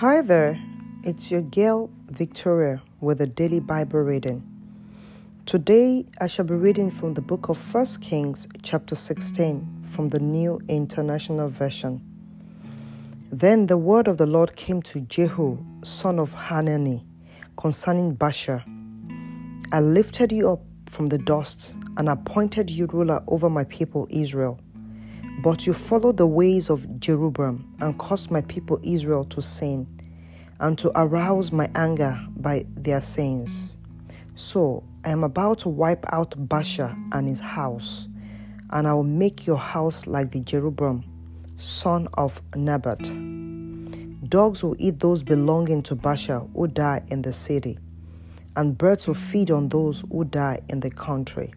Hi there, it's your girl Victoria with a daily Bible reading. Today I shall be reading from the book of 1 Kings, chapter 16, from the New International Version. Then the word of the Lord came to Jehu, son of Hanani, concerning Baasha. I lifted you up from the dust and appointed you ruler over my people Israel. But you followed the ways of Jeroboam and caused my people Israel to sin and to arouse my anger by their sins. So I am about to wipe out Baasha and his house, and I will make your house like the Jeroboam, son of Nebat. Dogs will eat those belonging to Baasha who die in the city, and birds will feed on those who die in the country.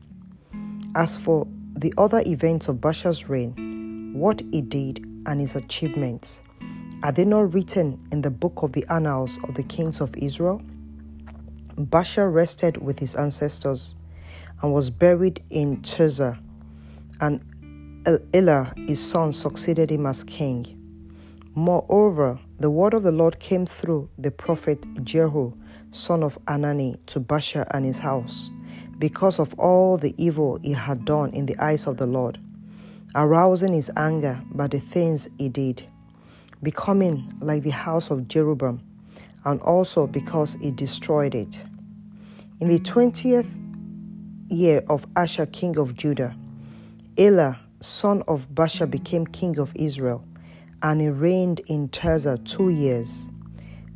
As for the other events of Baasha's reign, what he did and his achievements. Are they not written in the book of the annals of the kings of Israel? Baasha rested with his ancestors and was buried in Tirzah, and Elah, his son, succeeded him as king. Moreover, the word of the Lord came through the prophet Jehu, son of Hanani, to Baasha and his house, because of all the evil he had done in the eyes of the Lord arousing his anger by the things he did, becoming like the house of Jeroboam, and also because he destroyed it. In the twentieth year of Asa, king of Judah, Elah, son of Baasha, became king of Israel, and he reigned in Tirzah two years.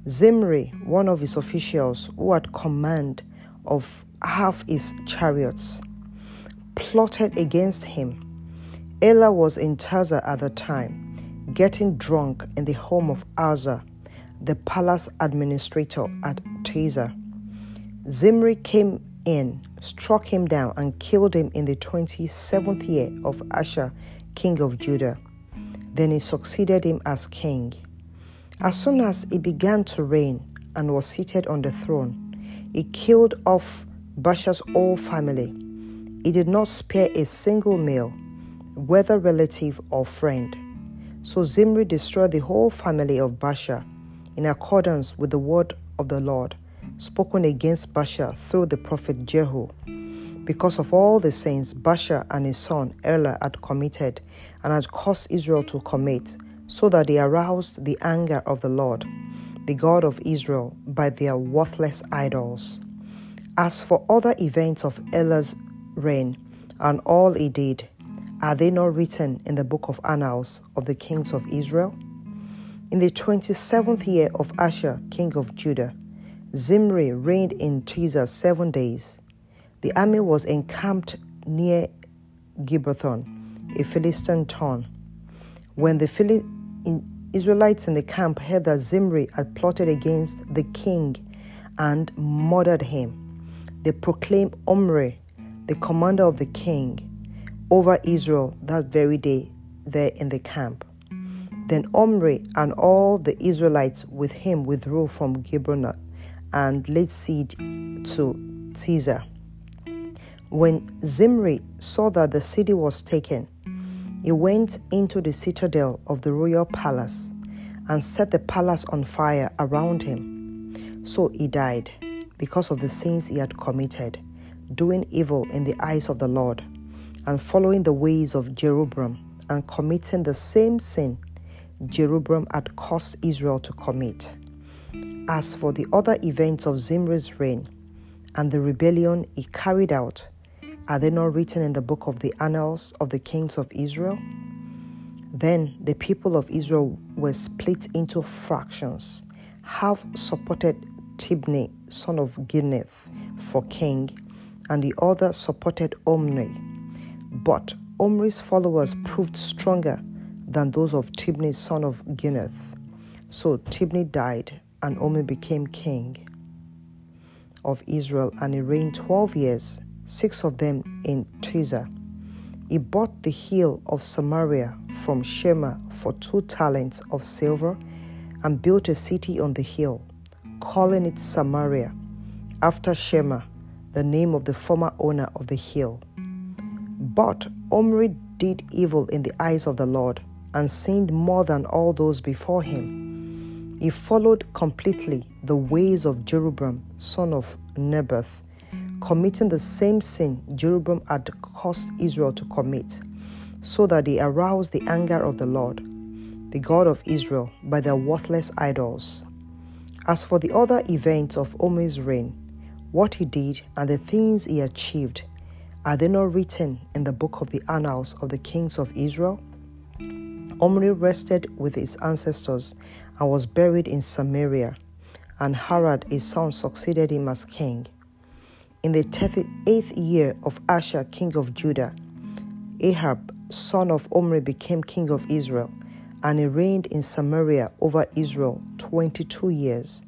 Zimri, one of his officials who had command of half his chariots, plotted against him Elah was in Tirzah at the time, getting drunk in the home of Arza, the palace administrator at Tirzah. Zimri came in, struck him down, and killed him in the 27th year of Asa, king of Judah. Then he succeeded him as king. As soon as he began to reign and was seated on the throne, he killed off Baasha's whole family. He did not spare a single male whether relative or friend. So Zimri destroyed the whole family of Baasha in accordance with the word of the Lord spoken against Baasha through the prophet Jehu. Because of all the sins Baasha and his son Elah had committed and had caused Israel to commit, so that they aroused the anger of the Lord, the God of Israel, by their worthless idols. As for other events of Elah's reign and all he did, are they not written in the book of Annals of the kings of Israel? In the 27th year of Asa, king of Judah, Zimri reigned in Tirzah seven days. The army was encamped near Gibbethon, a Philistine town. When the Phil- Israelites in the camp heard that Zimri had plotted against the king and murdered him, they proclaimed Omri, the commander of the king, over Israel that very day there in the camp. Then Omri and all the Israelites with him withdrew from Gibeon and laid siege to Tirzah. When Zimri saw that the city was taken, he went into the citadel of the royal palace and set the palace on fire around him. So he died because of the sins he had committed, doing evil in the eyes of the Lord and following the ways of Jeroboam and committing the same sin Jeroboam had caused Israel to commit. As for the other events of Zimri's reign and the rebellion he carried out, are they not written in the book of the annals of the kings of Israel? Then the people of Israel were split into fractions. Half supported Tibni, son of Ginneth, for king, and the other supported Omri, but Omri's followers proved stronger than those of Tibni, son of Ginneth. So Tibni died, and Omri became king of Israel, and he reigned 12 years, six of them in Tirzah. He bought the hill of Samaria from Shemer for two talents of silver and built a city on the hill, calling it Samaria, after Shemer, the name of the former owner of the hill. But Omri did evil in the eyes of the Lord and sinned more than all those before him. He followed completely the ways of Jeroboam, son of Nebaioth, committing the same sin Jeroboam had caused Israel to commit, so that he aroused the anger of the Lord, the God of Israel, by their worthless idols. As for the other events of Omri's reign, what he did and the things he achieved, are they not written in the book of the annals of the kings of Israel? Omri rested with his ancestors and was buried in Samaria, and Harad his son succeeded him as king. In the eighth year of Asa, king of Judah, Ahab, son of Omri, became king of Israel, and he reigned in Samaria over Israel twenty two years.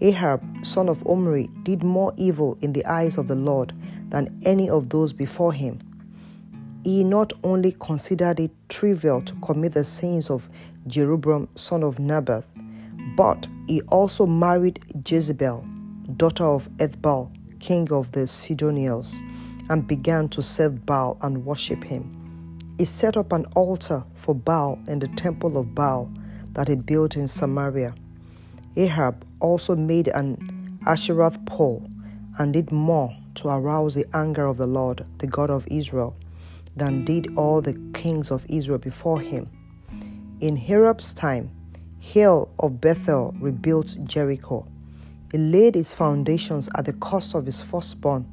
Ahab, son of Omri, did more evil in the eyes of the Lord than any of those before him. He not only considered it trivial to commit the sins of Jeroboam, son of Naboth, but he also married Jezebel, daughter of Ethbaal, king of the Sidonians, and began to serve Baal and worship him. He set up an altar for Baal in the temple of Baal that he built in Samaria. Ahab also made an Asherah pole and did more to arouse the anger of the Lord, the God of Israel, than did all the kings of Israel before him. In Ahab's time, Hiel of Bethel rebuilt Jericho he laid its foundations at the cost of his firstborn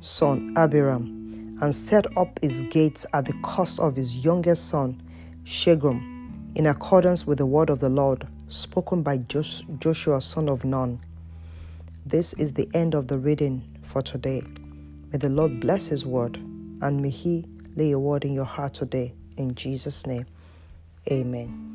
son Abiram, and set up its gates at the cost of his youngest son Segub, in accordance with the word of the Lord spoken by Joshua son of Nun. This is the end of the reading for today. May the Lord bless his word, and may he lay a word in your heart today. In Jesus' name, amen.